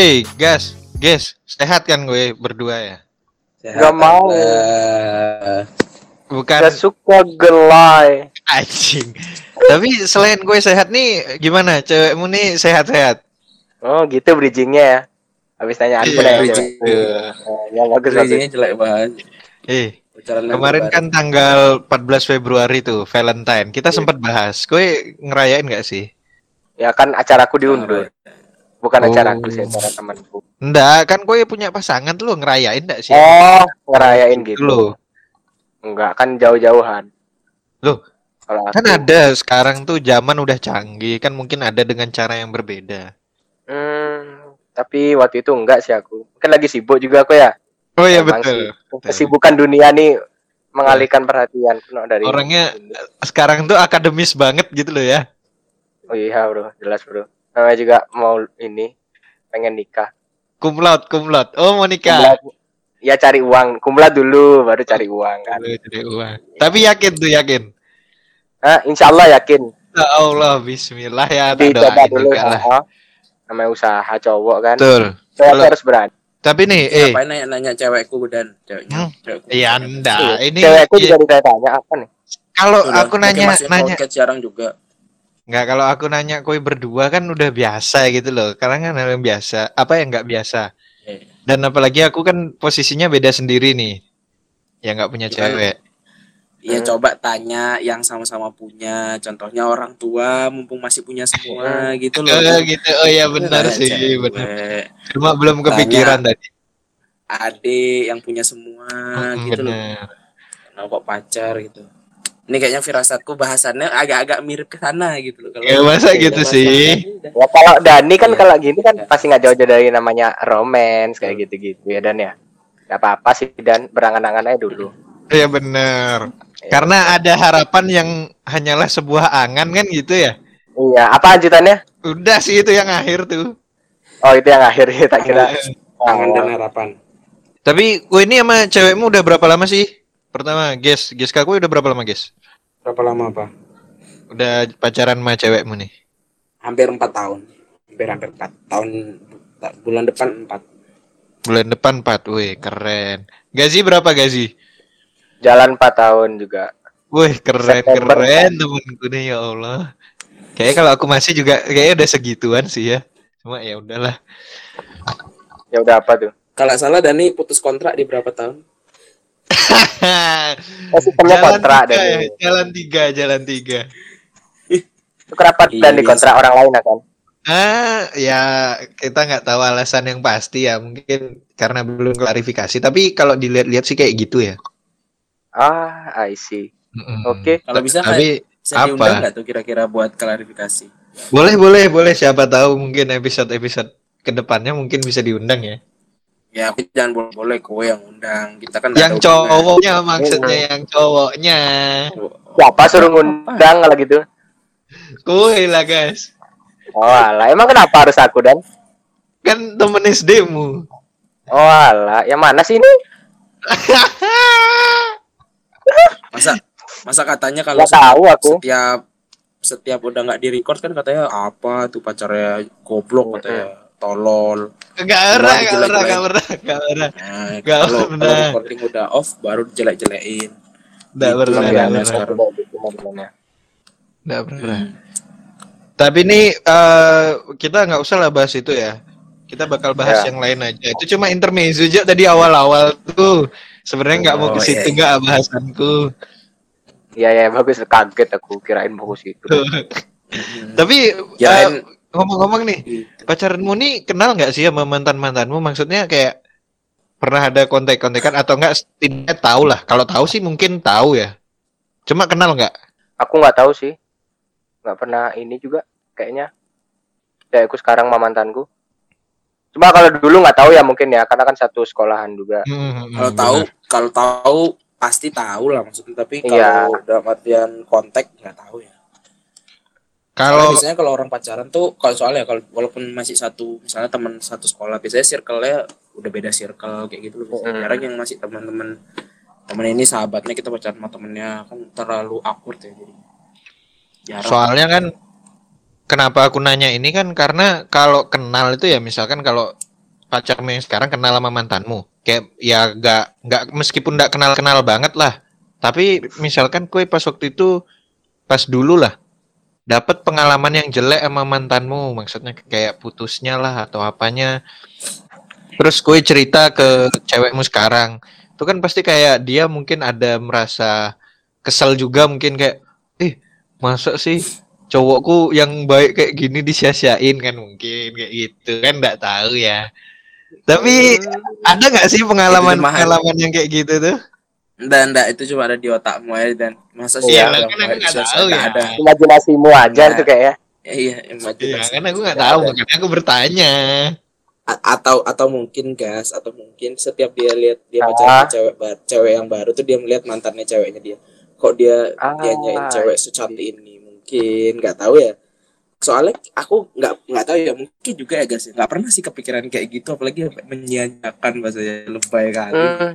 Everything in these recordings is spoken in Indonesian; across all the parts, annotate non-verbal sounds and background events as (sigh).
Hei, gas, gas, sehat kan gue berdua ya? Sehat Gak mau. Bukan Gak suka gelai. anjing. Tapi selain gue sehat nih, gimana? Cewekmu nih sehat-sehat? Oh gitu bridgingnya ya. Habis tanya aku Iya, nanya bridging. cewek. Eh, Ya bagus. Bridgingnya jelek banget. Eh, lagi kemarin bareng. kan tanggal 14 Februari tuh, Valentine. Kita sempat bahas. Gue ngerayain gak sih? Ya kan acaraku diundur. Bukan Oh. acaraku sih, acara temanku. Enggak, kan gue punya pasangan tuh lo ngerayain gak sih? Oh, ngerayain gitu. Lo, Enggak, kan jauh-jauhan. Aku, kan ada sekarang tuh zaman udah canggih, kan mungkin ada dengan cara yang berbeda. Hmm, tapi waktu itu enggak sih aku. Kan lagi sibuk juga aku ya. Oh iya Emang betul. sih, Kesibukan dunia nih mengalihkan perhatian no, dari Orangnya sekarang tuh akademis banget gitu loh ya. Oh iya bro, jelas bro. Namanya juga mau ini pengen nikah. Kumlaut, kumlaut. Oh mau nikah. Kumlat- Ya cari uang, kumlat dulu baru cari uang kan. Jadi uang. Tapi yakin tuh yakin. Ah, insya Allah yakin. Ya Allah, Bismillah ya. Dicoba doain dulu juga lah. Namanya usaha cowok kan. Betul. Kalau- harus berani. Tapi nih, eh, Ngapain nanya-nanya cewekku dan ceweknya? Hmm. Cewekku. iya anda. Ini Cewekku iya, juga ditanya apa nih? kalau aku nanya, nanya, jarang juga. Nggak kalau aku nanya kue berdua kan udah biasa gitu loh. Karena kan hal yang biasa. Apa yang nggak biasa? Eh, Dan apalagi aku kan posisinya beda sendiri nih. Yang nggak punya Gimana? cewek. Ya Hmm. coba tanya yang sama-sama punya. Contohnya orang tua mumpung masih punya semua gitu (laughs) loh. Eh, gitu. Oh iya benar Tanya sih, cewek, benar. Cuma belum kepikiran tadi. Adik yang punya semua Hmm, gitu loh. benar. Kenapa kok pacar gitu. Ini kayaknya firasatku bahasannya agak-agak mirip ke sana gitu loh. Kalau Ya, masa gitu sih? Ya kalau Dani kan Iya. kalau gini kan pasti nggak jauh-jauh dari namanya romance kayak gitu-gitu ya Dan ya. Gak apa-apa sih Dan berangan-angan aja dulu. Iya benar. Ya. Karena ada harapan yang hanyalah sebuah angan kan gitu ya. Iya, apa lanjutannya? Udah sih itu yang akhir tuh. Oh itu yang akhir ya (laughs) tak kira. Tangan dan Oh, harapan. Tapi gue ini sama cewekmu udah berapa lama sih? Pertama, guys, guys kaku udah berapa lama, guys? Berapa lama apa? Udah pacaran sama cewekmu nih. Hampir empat tahun. Hampir hampir empat tahun. Bulan depan empat. Bulan depan 4. Wih, keren. Gazi berapa Gazi? Jalan 4 tahun juga. Wih, keren September. keren temenku nih ya Allah. Kayaknya kalau aku masih juga kayaknya udah segituan sih ya. Cuma ya udahlah. Ya udah apa tuh? Kalau salah Dani putus kontrak di berapa tahun? (laughs) Oh, sistemnya jalan kontrak tiga, dan ya, jalan tiga, jalan tiga. itu kenapa Iya, dan iya. dikontrak orang lain kan? Ah, ya kita nggak tahu alasan yang pasti ya. Mungkin karena belum klarifikasi. Tapi kalau dilihat-lihat sih kayak gitu ya. Ah, I see. Mm-mm. Oke. Kalau bisa Tapi Bisa Apa? diundang nggak tuh kira-kira buat klarifikasi? boleh, boleh, boleh. Siapa tahu mungkin episode-episode ke depannya mungkin bisa diundang ya. Ya aku jangan boleh boleh kowe yang undang. Kita kan Yang hubungan. cowoknya maksudnya yang cowoknya. Siapa suruh ngundang kalau gitu? Kue lah guys. Oh alah, emang kenapa harus aku dan? Kan temen SD-mu. Oh alah, yang mana sih ini? (laughs) Masa masa katanya kalau Gak tahu aku. setiap setiap udah nggak di record kan katanya apa tuh pacarnya goblok katanya tolol. Gak pernah, Emang gak pernah, jelek-jelek. gak pernah, gak pernah. Nah, Nggak pernah. kalau recording udah off baru jelek-jelekin. Gak Itu pernah, yang gak biasa pernah. sekarang. Gak pernah. Tapi ini eh, kita nggak usah lah bahas itu ya. Kita bakal bahas Ya. yang lain aja. Itu cuma intermezzo aja tadi awal-awal tuh. Sebenarnya nggak mau ke Oh, situ iya, nggak bahasanku. Iya ya bagus kaget aku kirain bagus itu. Hmm. (laughs) Tapi Kirain- eh, ngomong-ngomong nih, Gitu. pacaranmu nih kenal nggak sih sama mantan mantanmu? Maksudnya kayak pernah ada kontak-kontakan atau enggak? Setidaknya tahu lah. Kalau tahu sih mungkin tahu ya. Cuma kenal nggak? Aku nggak tahu sih. Nggak pernah ini juga kayaknya. Ya aku sekarang sama mantanku. Cuma kalau dulu nggak tahu ya mungkin ya karena kan satu sekolahan juga. Hmm, Kalau tahu kalau tahu pasti tahu lah maksudnya tapi Iya. kalau dalam artian kontak nggak tahu ya. Kalau biasanya kalau orang pacaran tuh kalau soalnya kalau walaupun masih satu misalnya teman satu sekolah biasanya circle-nya udah beda circle kayak gitu loh. biasanya. Mm. Jarang yang masih teman-teman temen ini sahabatnya kita pacaran sama temennya kan terlalu awkward ya jadi. Jarang. soalnya kan kenapa aku nanya ini kan karena kalau kenal itu ya misalkan kalau pacarmu yang sekarang kenal sama mantanmu, kayak ya nggak nggak meskipun nggak kenal kenal banget lah, tapi misalkan kue pas waktu itu pas dulu lah dapat pengalaman yang jelek sama mantanmu, maksudnya kayak putusnya lah atau apanya, terus kue cerita ke cewekmu sekarang, itu kan pasti kayak dia mungkin ada merasa kesel juga mungkin kayak, eh masa sih cowokku yang baik kayak gini disia-siain kan mungkin kayak gitu kan nggak tahu ya. Tapi ada nggak sih pengalaman-pengalaman yang kayak gitu tuh Dan enggak itu cuma ada di otakmu ya dan masa sih Iya, yang kan aku baik nggak susah, tahu ya. ada. Imajinasimu aja Nah. tuh kayak ya. Ya, iya, ya imajinasi. kan aku nggak Nggak tahu ada. makanya aku bertanya A- atau atau mungkin gas atau mungkin setiap dia lihat dia Ah. pacaran sama cewek baru, cewek yang baru tuh dia melihat mantannya ceweknya dia kok dia Ah, dia nyain cewek secantik ini mungkin nggak tahu ya soalnya aku nggak nggak tahu ya mungkin juga ya guys ya. nggak pernah sih kepikiran kayak gitu apalagi sampai menyanyiakan bahasanya lebay kali Hmm,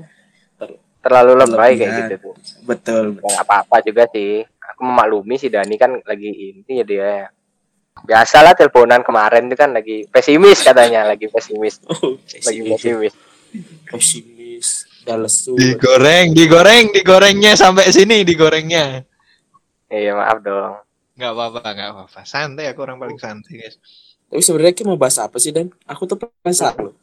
terlalu lebay kayak gitu tuh. betul Ya, apa-apa juga sih. Aku memaklumi si Dani kan lagi ini ya dia. Biasalah teleponan kemarin itu kan lagi pesimis katanya, (laughs) lagi pesimis, oh, lagi pesimis pesimis. pesimis dan lesu digoreng digoreng digorengnya sampai sini digorengnya Iya maaf dong. nggak apa-apa nggak apa-apa santai aku orang paling santai guys tapi sebenarnya kita mau bahas apa sih dan aku tuh penasaran loh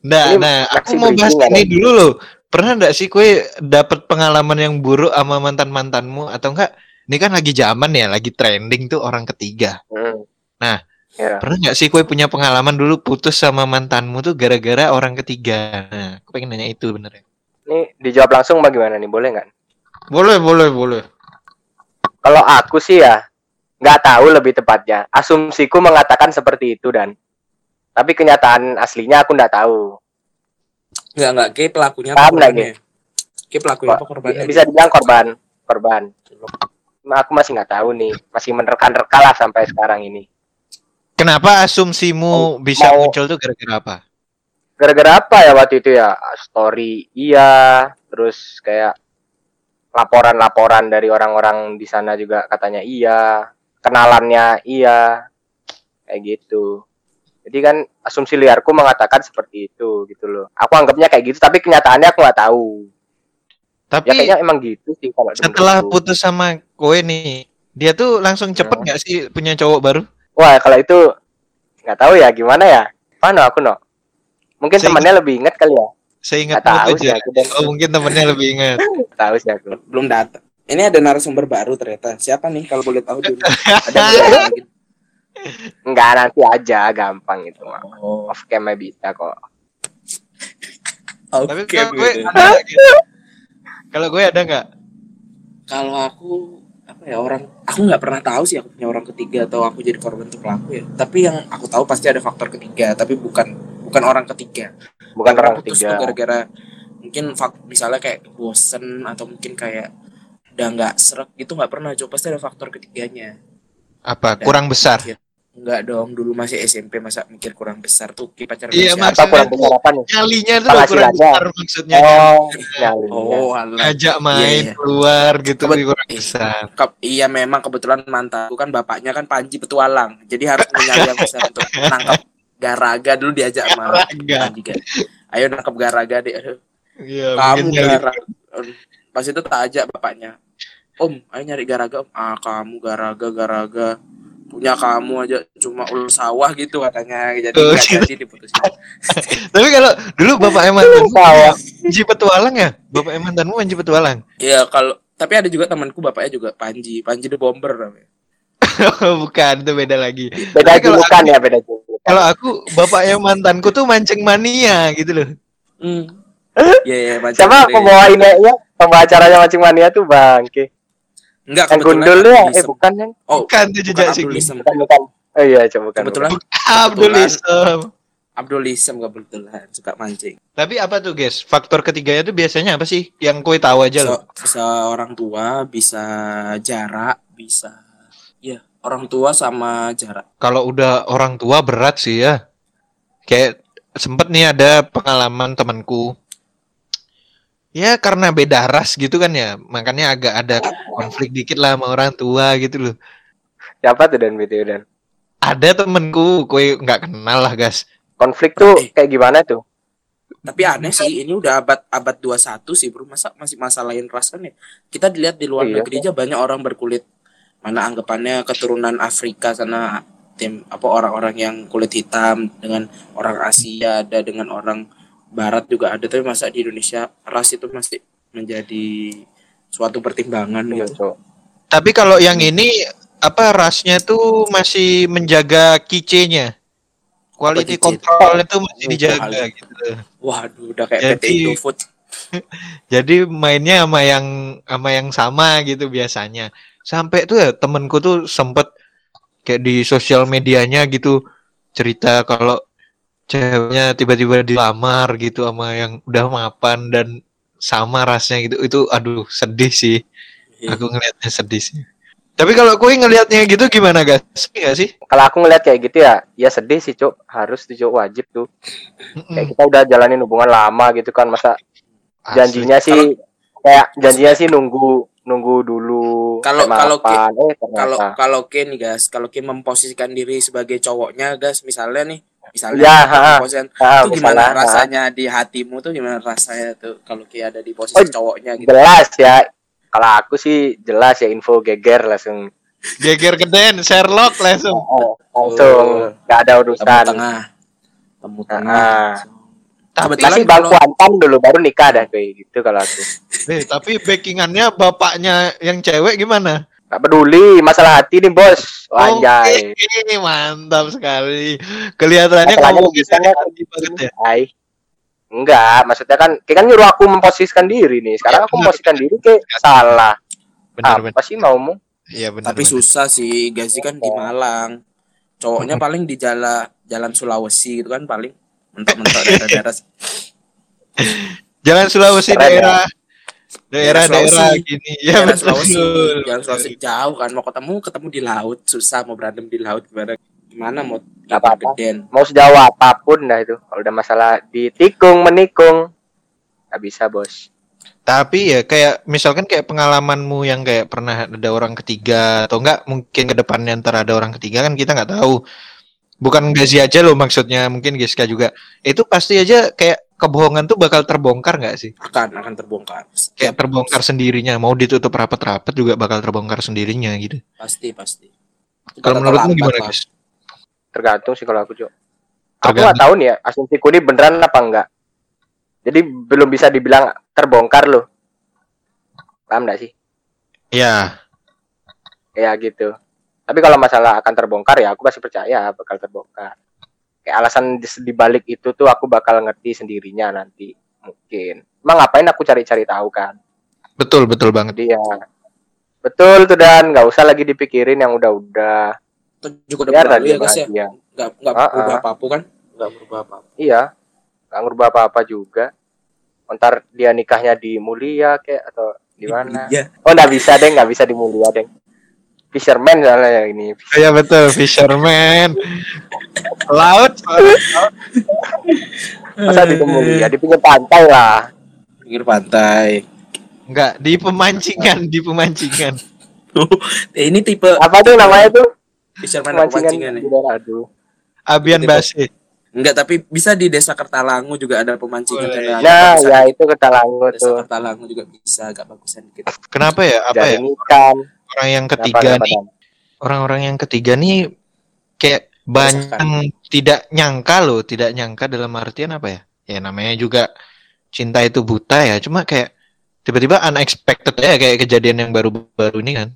Nah, Ini nah, aku mau bahas ini dulu loh. Pernah nggak sih kue dapet pengalaman yang buruk sama mantan mantanmu atau enggak? Ini kan lagi zaman ya, lagi trending tuh orang ketiga. Hmm. Nah. ya. Pernah nggak sih kue punya pengalaman dulu putus sama mantanmu tuh gara-gara orang ketiga? Nah, aku pengen nanya itu bener ya. Ini dijawab langsung bagaimana nih? Boleh nggak? Boleh, boleh, boleh. Kalau aku sih ya nggak tahu lebih tepatnya. Asumsiku mengatakan seperti itu dan tapi kenyataan aslinya aku nggak tahu. Nggak nggak kayak pelakunya Paham nggak, korbannya kayak pelakunya apa korbannya Bisa dibilang korban, korban. Nah, aku masih nggak tahu nih, masih menerka-nerka lah sampai sekarang ini. Kenapa asumsimu bisa mau- muncul tuh gara-gara apa? Gara-gara apa ya waktu itu ya? Story iya, terus kayak laporan-laporan dari orang-orang di sana juga katanya iya, kenalannya iya, kayak gitu. Jadi kan asumsi liarku mengatakan seperti itu gitu loh. Aku anggapnya kayak gitu, tapi kenyataannya aku nggak tahu. Tapi Ya kayaknya emang gitu sih kalau setelah menurutku. putus sama kowe nih, dia tuh langsung cepet Hmm. nggak sih punya cowok baru? Wah kalau itu nggak tahu ya gimana ya. Mana aku no? Mungkin Saya temannya lebih inget kali ya. Seingat Nggak tahu sih aja. aku dan Oh, mungkin temennya lebih ingat. (laughs) tahu sih aku. belum datang ini ada narasumber baru ternyata siapa nih kalau boleh tahu dulu (laughs) ada Enggak nanti aja gampang itu mah. oh Off cam bisa kok. oke Tapi kalau gue begitu. ada nggak gitu? Kalau gue ada nggak? kalau aku apa ya orang aku nggak pernah tahu sih aku punya orang ketiga atau aku jadi korban untuk pelaku ya tapi yang aku tahu pasti ada faktor ketiga tapi bukan bukan orang ketiga Bukan Karena orang putus ketiga. gara-gara mungkin fak misalnya kayak bosen atau mungkin kayak udah nggak serak gitu nggak pernah coba pasti ada faktor ketiganya Apa? Ada. Kurang besar. nggak dong dulu masih SMP masa mikir kurang besar tuh kayak pacaran Iya, sama Mas. siapa? Apa kurang besar apa nih? Nyalinya tuh kurang Penghasilannya. besar maksudnya. (laughs) Oh, nyalinya. oh alah. Ngajak main Iya, iya. keluar gitu Kebet- kurang besar. Ke- iya memang kebetulan mantanku kan bapaknya kan Panji Petualang jadi harus menyali yang besar untuk nangkap garaga dulu diajak sama Garaga. Panji kan ayo nangkap garaga deh Aduh, Iya, kamu garaga pas itu tak ajak bapaknya om ayo nyari garaga Om." ah kamu garaga garaga punya kamu aja cuma ulur sawah gitu katanya jadi nggak gitu. jadi diputusin (laughs) Tapi kalau dulu bapak mantanmu Sawah. Panji Petualang ya? Bapak mantanmu Panji Petualang. Iya kalau tapi ada juga temanku bapaknya juga Panji Panji the bomber namanya (laughs) Bukan, itu beda lagi. Beda Tapi kalau julukan ya, beda julukan. Kalau aku bapaknya mantanku tuh mancing mania gitu loh. hmm. Iya iya Panji Siapa pembawa ini ya? Pembawa acaranya macam mania tuh Bangke. Enggak kebetulan gundul ya? Eh bukan yang Oh, Bukan bukan jejak sih. Bukan bukan. Oh iya, coba bukan. Kebetulan Abdul Islam. Abdulisem kebetulan suka mancing. Tapi apa tuh guys? Faktor ketiganya tuh biasanya apa sih? Yang kue tahu aja loh. So, bisa orang tua, bisa jarak, bisa ya orang tua sama jarak. Kalau udah orang tua berat sih ya. Kayak sempet nih ada pengalaman temanku. Ya karena beda ras gitu kan ya. Makanya agak ada konflik dikit lah sama orang tua gitu loh. Siapa tuh dan BTW dan? Ada temenku, kue nggak kenal lah, guys. Konflik tuh kayak gimana tuh? Tapi aneh sih, ini udah abad abad 21 sih, Bro. Masa masih masalahin ras kan ya? Kita dilihat di luar Iya. negeri aja banyak orang berkulit mana anggapannya keturunan Afrika sana tim apa orang-orang yang kulit hitam dengan orang Asia ada dengan orang barat juga ada tapi masa di Indonesia ras itu masih menjadi suatu pertimbangan Iya, gitu. Cok. Tapi kalau yang ini apa rasnya tuh masih menjaga kicenya. Quality control itu masih Oh, dijaga gitu. Waduh, udah kayak Jadi- PT Indofood. (laughs) Jadi mainnya sama yang sama yang sama gitu biasanya. Sampai tuh ya temenku tuh sempet kayak di sosial medianya gitu cerita kalau ceweknya tiba-tiba dilamar gitu sama yang udah mapan dan sama rasnya gitu. Itu aduh sedih sih. Iya. Aku ngelihatnya sedih sih. Tapi kalau kue ngelihatnya gitu gimana guys? Sedih sih? Kalau aku ngeliat kayak gitu ya, ya sedih sih, Cok. Harus tuh, Cok, wajib tuh. Kayak kita udah jalanin hubungan lama gitu kan, masa Asli. janjinya sih kayak janjinya sih nunggu nunggu dulu Kalau- kalau eh Kalau ternyata kalau Ken guys, kalau Ken memposisikan diri sebagai cowoknya guys, misalnya nih, misalnya Ya, Ken ha. Ah, itu gimana misalnya, ah, rasanya di hatimu tuh gimana rasanya tuh kalau Ken ada di posisi Oh, cowoknya gitu. jelas ya kalau aku sih jelas ya info geger langsung Geger geden, Sherlock langsung. oh, langsung nggak ada Temu urusan tengah. Temu tengah. Ah. Tapi kasih kalau- bangku antam dulu baru nikah dah kayak gitu kalau aku Eh, tapi backingannya bapaknya yang cewek gimana? Nggak peduli masalah hati nih bos anjay Oke, mantap sekali. Kelihatannya Masalahnya kamu bisa banget ya. Hai. Enggak, maksudnya kan kayak kan nyuruh aku memposisikan diri nih. Sekarang Ya, aku memposisikan diri kayak salah. Benar, benar. Apa sih maumu? Iya, benar. Tapi benar. susah sih, guys kan di Malang. Cowoknya paling di jalan jalan Sulawesi gitu kan paling mentok-mentok daerah-daerah (laughs) Jalan Sulawesi Keren ya. Daerah daerah-daerah gini. (laughs) Ya daerah betul. Sulawesi. Jalan Sulawesi jauh kan mau ketemu ketemu di laut susah mau berantem di laut gimana gimana mau Nggak apa-apa. geden. Mau sejauh apa pun dah itu. Kalau udah masalah ditikung menikung, nggak bisa bos. Tapi ya kayak misalkan kayak pengalamanmu yang kayak pernah ada orang ketiga atau enggak mungkin ke depannya ntar ada orang ketiga kan kita nggak tahu. Bukan Gazi aja loh maksudnya, mungkin Giska juga. Itu pasti aja kayak kebohongan tuh bakal terbongkar nggak sih? akan akan terbongkar Kayak terbongkar sendirinya, mau ditutup rapat-rapat juga bakal terbongkar sendirinya gitu. pasti pasti Kalau menurutmu lambat gimana guys? Tergantung sih kalau aku Cok. Aku nggak tahu nih ya asumsiku ini beneran apa enggak. Jadi belum bisa dibilang terbongkar loh. Paham nggak sih? Ya, Ya gitu. Tapi kalau masalah akan terbongkar ya aku masih percaya bakal terbongkar. Kayak alasan di, di balik itu tuh aku bakal ngerti sendirinya nanti mungkin. Emang ngapain aku cari-cari tahu kan? betul betul banget. Jadi ya betul tuh dan nggak usah lagi dipikirin yang udah-udah. Juga udah berlalu ya guys ya nggak nggak Ah, berubah ah. apa apa kan nggak berubah apa apa Iya, nggak ngubah apa-apa juga. Ntar dia nikahnya di Mulia kayak atau di mana? iya Oh nggak bisa deh, nggak bisa di Mulia deh. Fisherman soalnya yang ini. Iya betul, fisherman. Laut. Masa di Mulia di pinggir pantai lah. pinggir pantai Enggak, di pemancingan, di pemancingan. (laughs) eh, ini tipe Apa tuh namanya tuh? fisherman Pemancingan pemancingan ya aduh. Abian Tipe- Base. enggak tapi bisa di desa Kertalangu juga ada pemancingan Oh, ada iya. Nah, bagusan. ya itu ketalangu desa tuh. Kertalangu juga bisa agak bagusan dikit Kenapa ya? Apa ya? Jaring ikan. Orang yang ketiga kenapa, nih, orang-orang yang ketiga nih kayak banyak yang tidak nyangka loh, tidak nyangka dalam artian apa ya? Ya namanya juga cinta itu buta ya. Cuma kayak tiba-tiba unexpected ya kayak kejadian yang baru-baru ini kan.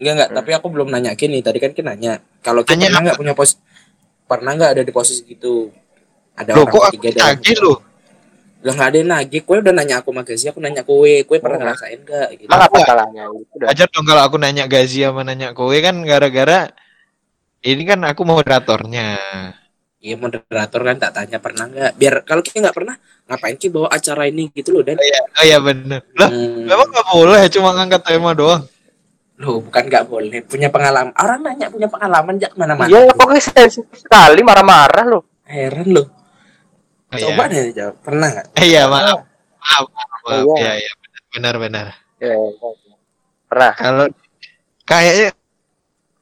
enggak enggak tapi aku belum nanya Kin nih tadi kan Kin nanya kalau kita Nanya pernah nggak punya pos pernah nggak ada di posisi gitu ada Loh orang kok aku ketiga dalam tagih loh? Lah nggak ada yang nagih, kue udah nanya aku magasi, aku nanya kue, kue pernah Oh. ngerasain gak? Gitu. Emang apa salahnya? Ajar dong kalau aku nanya Gazi sama nanya kowe kan gara-gara ini kan aku moderatornya. Iya moderator kan tak tanya pernah nggak? Biar kalau kita nggak pernah, ngapain kita bawa acara ini gitu loh dan. Oh iya bener. Lah, Hmm, memang nggak boleh cuma ngangkat tema doang. loh bukan nggak boleh, punya pengalaman. Orang nanya punya pengalaman jak ke mana-mana. Iya, pokoknya sensitif sekali marah-marah loh. Heran loh. Oh, Coba iya. deh jawab, pernah nggak? Eh, iya maaf. Maaf, maaf, maaf. Iya. Iya, iya benar benar. Ya, pernah. Kalau kayaknya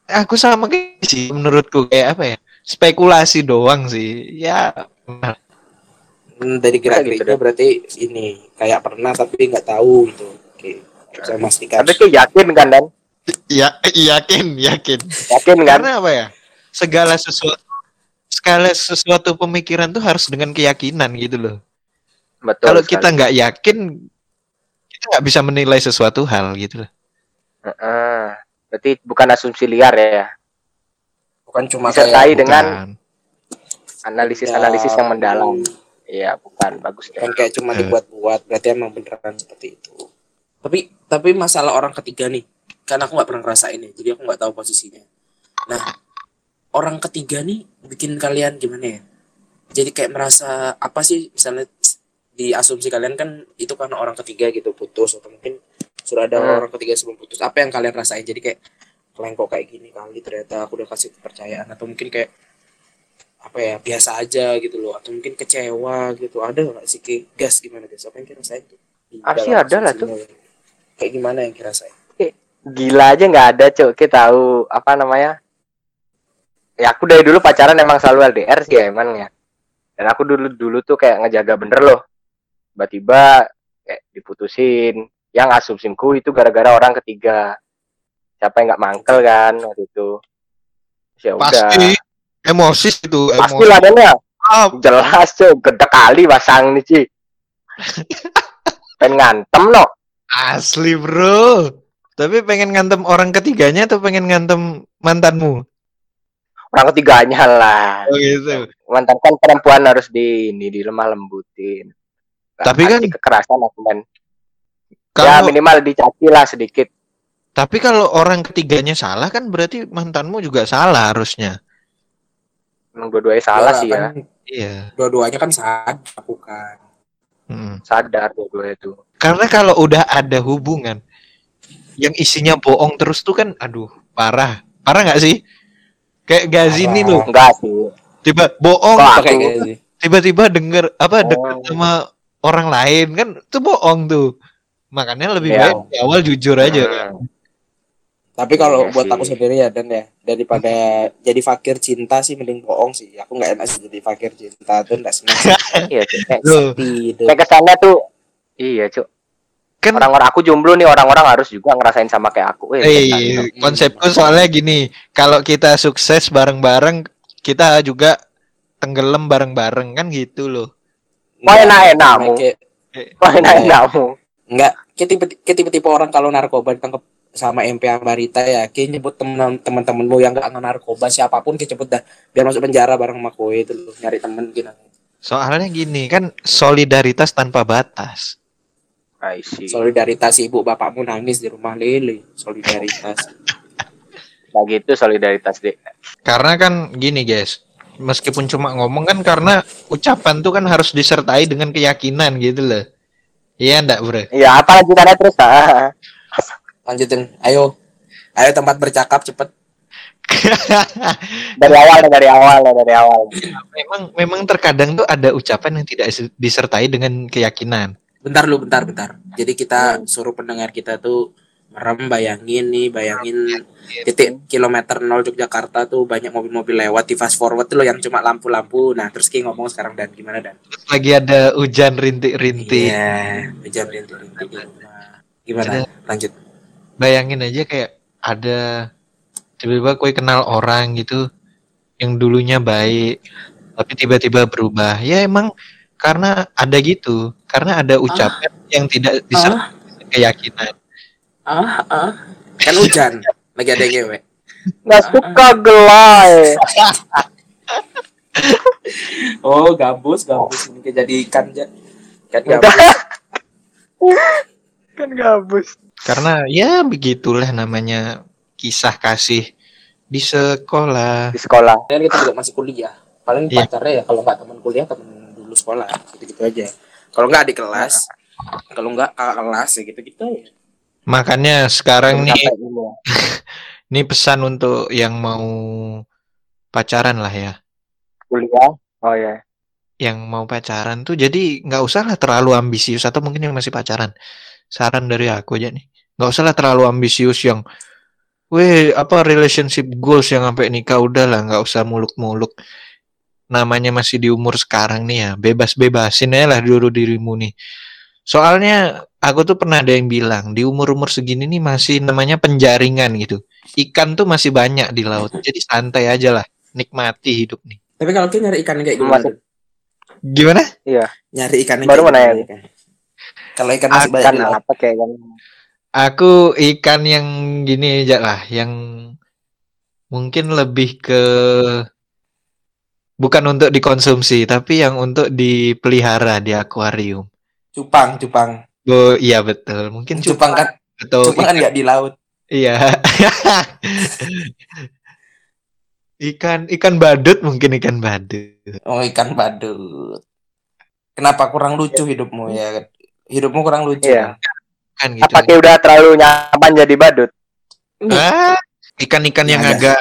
aku sama kayak sih menurutku kayak apa ya? Spekulasi doang sih. Ya Hmm, dari gerak gitu berarti ini kayak pernah tapi nggak tahu gitu oke bisa memastikan Tapi tuh yakin kan dan ya yakin, yakin. yakin kan? Karena apa ya? Segala sesuatu segala sesuatu pemikiran tuh harus dengan keyakinan gitu loh. Betul. Kalau sekali. kita nggak yakin, kita nggak bisa menilai sesuatu hal gitu loh. Heeh. berarti bukan asumsi liar ya. bukan cuma Disertai kayak dengan Bukan. analisis-analisis yang mendalam. Iya, bukan bagus kan kayak cuma Eh. dibuat-buat berarti emang beneran seperti itu tapi tapi masalah orang ketiga nih kan aku nggak pernah ngerasain ya jadi aku nggak tahu posisinya nah orang ketiga nih bikin kalian gimana ya jadi kayak merasa apa sih misalnya di asumsi kalian kan itu karena orang ketiga gitu putus atau mungkin sudah ada Hmm. orang ketiga sebelum putus apa yang kalian rasain jadi kayak kalian kok kayak gini kali ternyata aku udah kasih kepercayaan atau mungkin kayak apa ya biasa aja gitu loh atau mungkin kecewa gitu ada nggak sih kayak gas gimana gas apa yang kira rasain tuh Pasti ada lah tuh. asumsinya. kayak gimana yang kira rasain Gila aja nggak ada, Cuk. Kita tahu apa namanya? Ya aku dari dulu pacaran emang selalu LDR sih ya emang ya. Dan aku dulu dulu tuh kayak ngejaga bener loh. Tiba-tiba kayak diputusin. Yang asumsiku itu gara-gara orang ketiga. Siapa yang nggak mangkel kan waktu itu. Ya udah. Pasti emosi itu, Pasti emosi. lah Dan, ya. Jelas tuh, gede kali pasang nih, Ci. Pengen ngantem no. Asli bro. Tapi pengen ngantem orang ketiganya atau pengen ngantem mantanmu? Orang ketiganya lah. Oh gitu. mantan kan perempuan harus di ini di lemah lembutin Nggak Tapi kan- kekerasan aku men ya Kalau minimal dicaci lah sedikit tapi kalau orang ketiganya salah kan berarti mantanmu juga salah harusnya. emang dua-duanya salah Lah, sih ya kan Iya. dua-duanya kan sadar bukan Mm. sadar dua-duanya itu Karena kalau udah ada hubungan yang isinya bohong terus tuh kan, aduh parah, parah nggak sih? Kayak Gazi Parah. nih loh, enggak sih tiba bohong, Kok pakai tiba-tiba denger apa Oh. denger sama orang lain kan itu bohong tuh. Makanya lebih Iya. baik di awal jujur aja. Hmm. tapi kalau Iya buat sih. aku sendiri ya dan ya daripada jadi fakir cinta sih mending bohong sih aku nggak enak sih jadi fakir cinta (laughs) tuh nggak senang iya kayak kesannya tuh iya cuk kan orang-orang aku jomblo nih orang-orang harus juga ngerasain sama kayak aku eh, Eh, konsepku soalnya gini, kalau kita sukses bareng-bareng, kita juga tenggelam bareng-bareng kan gitu loh. Wah, Nggak, enak-enakmu. kayak- Wah, enak-enakmu Enggak, kayak tipe kayak tipe-tipe orang kalau narkoba ditangkap sama MP Ambarita ya, kayak nyebut temen teman-temanmu yang gak narkoba siapa pun cepet dah biar masuk penjara bareng sama kowe itu loh, nyari temen gitu. Soalnya gini kan solidaritas tanpa batas. I see. Solidaritas ibu bapakmu nangis di rumah lele, solidaritas. Nah gitu solidaritas deh Karena kan gini guys, meskipun cuma ngomong kan karena ucapan tuh kan harus disertai dengan keyakinan gitu loh. Iya ndak bro? Iya apa lanjutannya terus ah? Lanjutin, ayo. Ayo tempat bercakap cepet. dari awal dari awal dari awal memang memang terkadang tuh ada ucapan yang tidak disertai dengan keyakinan. Bentar lu, bentar, bentar. Jadi kita suruh pendengar kita tuh merem bayangin nih, bayangin titik kilometer 0 Yogyakarta tuh banyak mobil-mobil lewat di fast forward tuh loh yang cuma lampu-lampu. Nah, terus Ki ngomong sekarang dan gimana dan? Lagi ada hujan rintik-rintik. Iya, hujan rintik-rintik. Gimana? Lanjut. bayangin aja kayak ada tiba-tiba kue kenal orang gitu yang dulunya baik tapi tiba-tiba berubah ya emang karena ada gitu karena ada ucapan yang tidak disertai dengan keyakinan Ah, ah. Kan hujan. Lagi ada ngewe. nggak suka gelai (laughs) Oh, gabus, gabus ini kejadikan ja. Kan Udah. gabus. (laughs) kan gabus karena ya begitulah namanya kisah kasih di sekolah di sekolah Kan kita juga masih kuliah. Paling Iya. pacarnya ya kalau nggak teman kuliah teman sekolah, gitu-gitu aja. Kalau nggak di kelas, kalau nggak kakak kelas ya gitu-gitu ya. makanya sekarang nih ini (laughs) pesan untuk yang mau pacaran lah ya kuliah oh ya yang mau pacaran tuh jadi nggak usah lah terlalu ambisius atau mungkin yang masih pacaran saran dari aku aja nih nggak usah lah terlalu ambisius yang Weh, apa relationship goals yang sampai nikah udah lah, nggak usah muluk-muluk. Namanya masih di umur sekarang nih ya, bebas-bebasin aja lah dulu dirimu nih. Soalnya aku tuh pernah ada yang bilang di umur-umur segini nih masih namanya penjaringan gitu. Ikan tuh masih banyak di laut, (laughs) jadi santai aja lah, nikmati hidup nih. Tapi kalau kita nyari ikan kayak gimana? Gimana? Iya. Nyari ikan Baru mau nanya. Kalau ikan masih banyak laut. apa kayak? Aku ikan yang gini aja lah, yang mungkin lebih ke bukan untuk dikonsumsi, tapi yang untuk dipelihara di akuarium. Cupang, cupang. Oh iya betul, mungkin Cupang kan, atau cupang kan nggak di laut. iya. (laughs) ikan ikan badut mungkin ikan badut. Oh ikan badut. Kenapa kurang lucu hidupmu ya? Hidupmu kurang lucu. Iya. kan? Kan gitu. Apa kayak udah terlalu nyaman jadi badut? Ah, ikan-ikan yang Ada. agak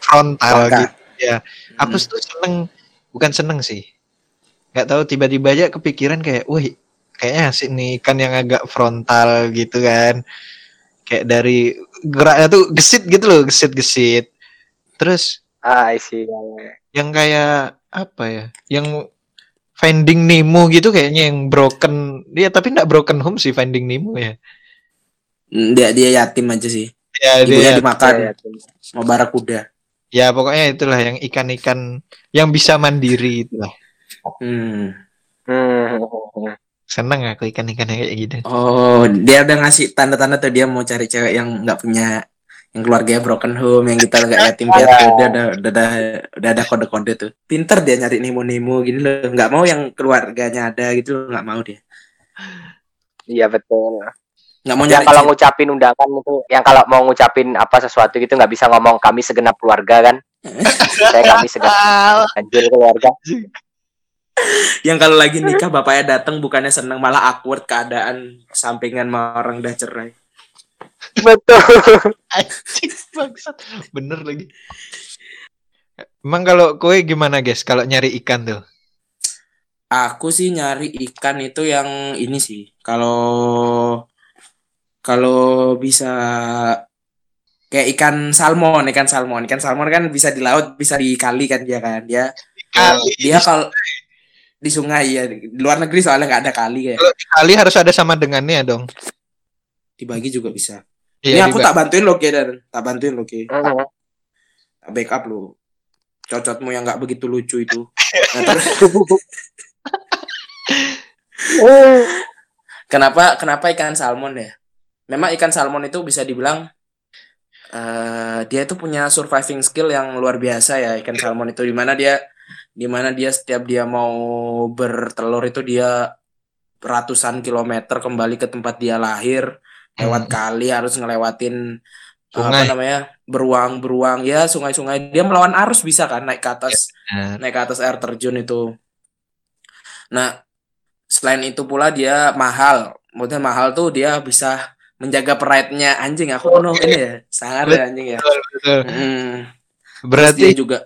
frontal Frontal. gitu ya. Aku Hmm. tuh seneng, bukan seneng sih. Gak tahu tiba-tiba aja kepikiran kayak, wih, kayaknya asik nih ikan yang agak frontal gitu kan. Kayak dari geraknya tuh gesit gitu loh, gesit-gesit. Terus Ah, I see. yang kayak apa ya? Yang Finding Nemo gitu kayaknya yang broken. Dia tapi nggak broken home sih Finding Nemo ya. Hmm, Dia dia yatim aja sih. Ya Ibunya dia dimakan Iya, sama barakuda. Ya pokoknya itulah yang ikan-ikan yang bisa mandiri itulah. Hmm. Hmm. Seneng aku ikan-ikan yang kayak gitu. Oh, dia udah ngasih tanda-tanda tuh dia mau cari cewek yang nggak punya yang keluarganya broken home, yang kita nggak yatim piatu, udah ada udah ada udah ada kode-kode tuh. Pinter dia nyari nemo-nemo gini loh, nggak mau yang keluarganya ada gitu loh, nggak mau dia. Iya betul. Nggak mau Yang nyari kalau ngucapin undangan itu, yang kalau mau ngucapin apa sesuatu gitu nggak bisa ngomong kami segenap keluarga kan? (laughs) Saya kami segenap anjir keluarga. yang kalau lagi nikah bapaknya datang bukannya seneng malah awkward keadaan sampingan sama orang udah cerai. Betul. (laughs) Bangsat. Bener lagi. Emang kalau kue gimana guys kalau nyari ikan tuh? Aku sih nyari ikan itu yang ini sih. Kalau kalau bisa kayak ikan salmon, ikan salmon, ikan salmon kan bisa di laut, bisa di kali kan dia kan. Dia Kali. dia kalau di sungai ya di luar negeri soalnya nggak ada kali kayak Kalau di kali harus ada sama dengannya dong. dibagi juga bisa. Iya, Ini aku tak bantuin lo dan tak bantuin lo Ki. Tak backup lo. Cocotmu yang nggak begitu lucu itu. Nah, terus (laughs) kenapa kenapa ikan salmon ya? Memang ikan salmon itu bisa dibilang eh dia itu punya surviving skill yang luar biasa ya ikan salmon itu di mana dia di mana dia setiap dia mau bertelur itu dia ratusan kilometer kembali ke tempat dia lahir lewat Hmm. kali harus ngelewatin eh, Sungai. apa namanya beruang-beruang ya sungai-sungai dia melawan arus bisa kan naik ke atas Nah, naik ke atas air terjun itu. Nah, selain itu pula dia mahal. Maksudnya mahal tuh dia bisa menjaga pride-nya anjing. Aku penuh ini ya, sangat ya anjing ya. betul, betul. Mm. Terus Berarti dia juga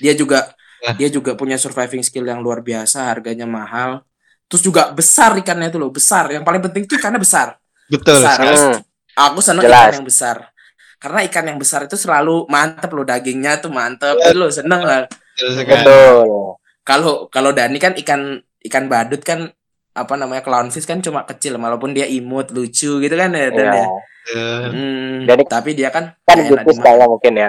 dia juga Ah. dia juga punya surviving skill yang luar biasa, harganya mahal. Terus juga besar ikannya itu loh, besar. Yang paling penting tuh ikannya besar. betul. besar. Hmm. Aku seneng Jelas. ikan yang besar. Karena ikan yang besar itu selalu mantep loh dagingnya tuh mantep. Itu loh seneng lah. Betul. Betul. kalau kalau Dani kan ikan ikan badut kan apa namanya clownfish kan cuma kecil walaupun dia imut lucu gitu kan ya Dan Iya. ya. Betul. Hmm, Jadi- tapi dia kan Kan gitu kayaknya mungkin ya.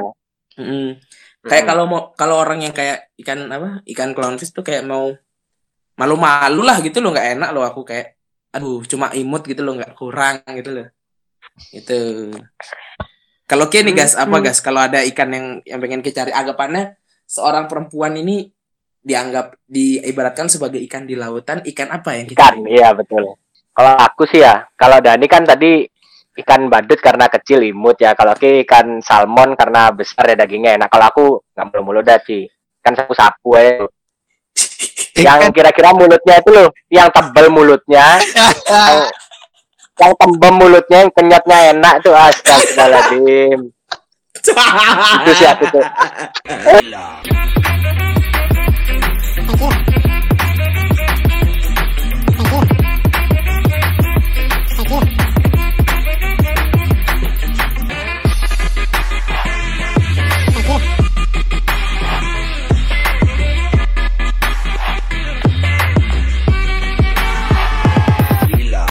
Kayak Hmm. kalau mau kalau orang yang kayak ikan apa ikan clownfish tuh kayak mau malu-malu lah gitu loh nggak enak loh aku kayak aduh cuma imut gitu loh nggak kurang gitu loh itu kalau kayak nih gas apa Hmm. gas kalau ada ikan yang yang pengen kita cari anggapannya seorang perempuan ini dianggap diibaratkan sebagai ikan di lautan ikan apa yang kita Ikan, iya betul. Kalau aku sih ya, kalau Dani kan tadi ikan badut karena kecil imut ya. Kalau Ki ikan salmon karena besar ya dagingnya enak. Kalau aku nggak mulu-mulu dah sih. Kan sapu-sapu ya. (laughs) Yang kira-kira mulutnya itu loh, yang tebel mulutnya, (laughs) yang, yang tembem mulutnya, yang kenyatnya enak tuh astagfirullahaladzim. (laughs) Itu sih aku tuh. Uh.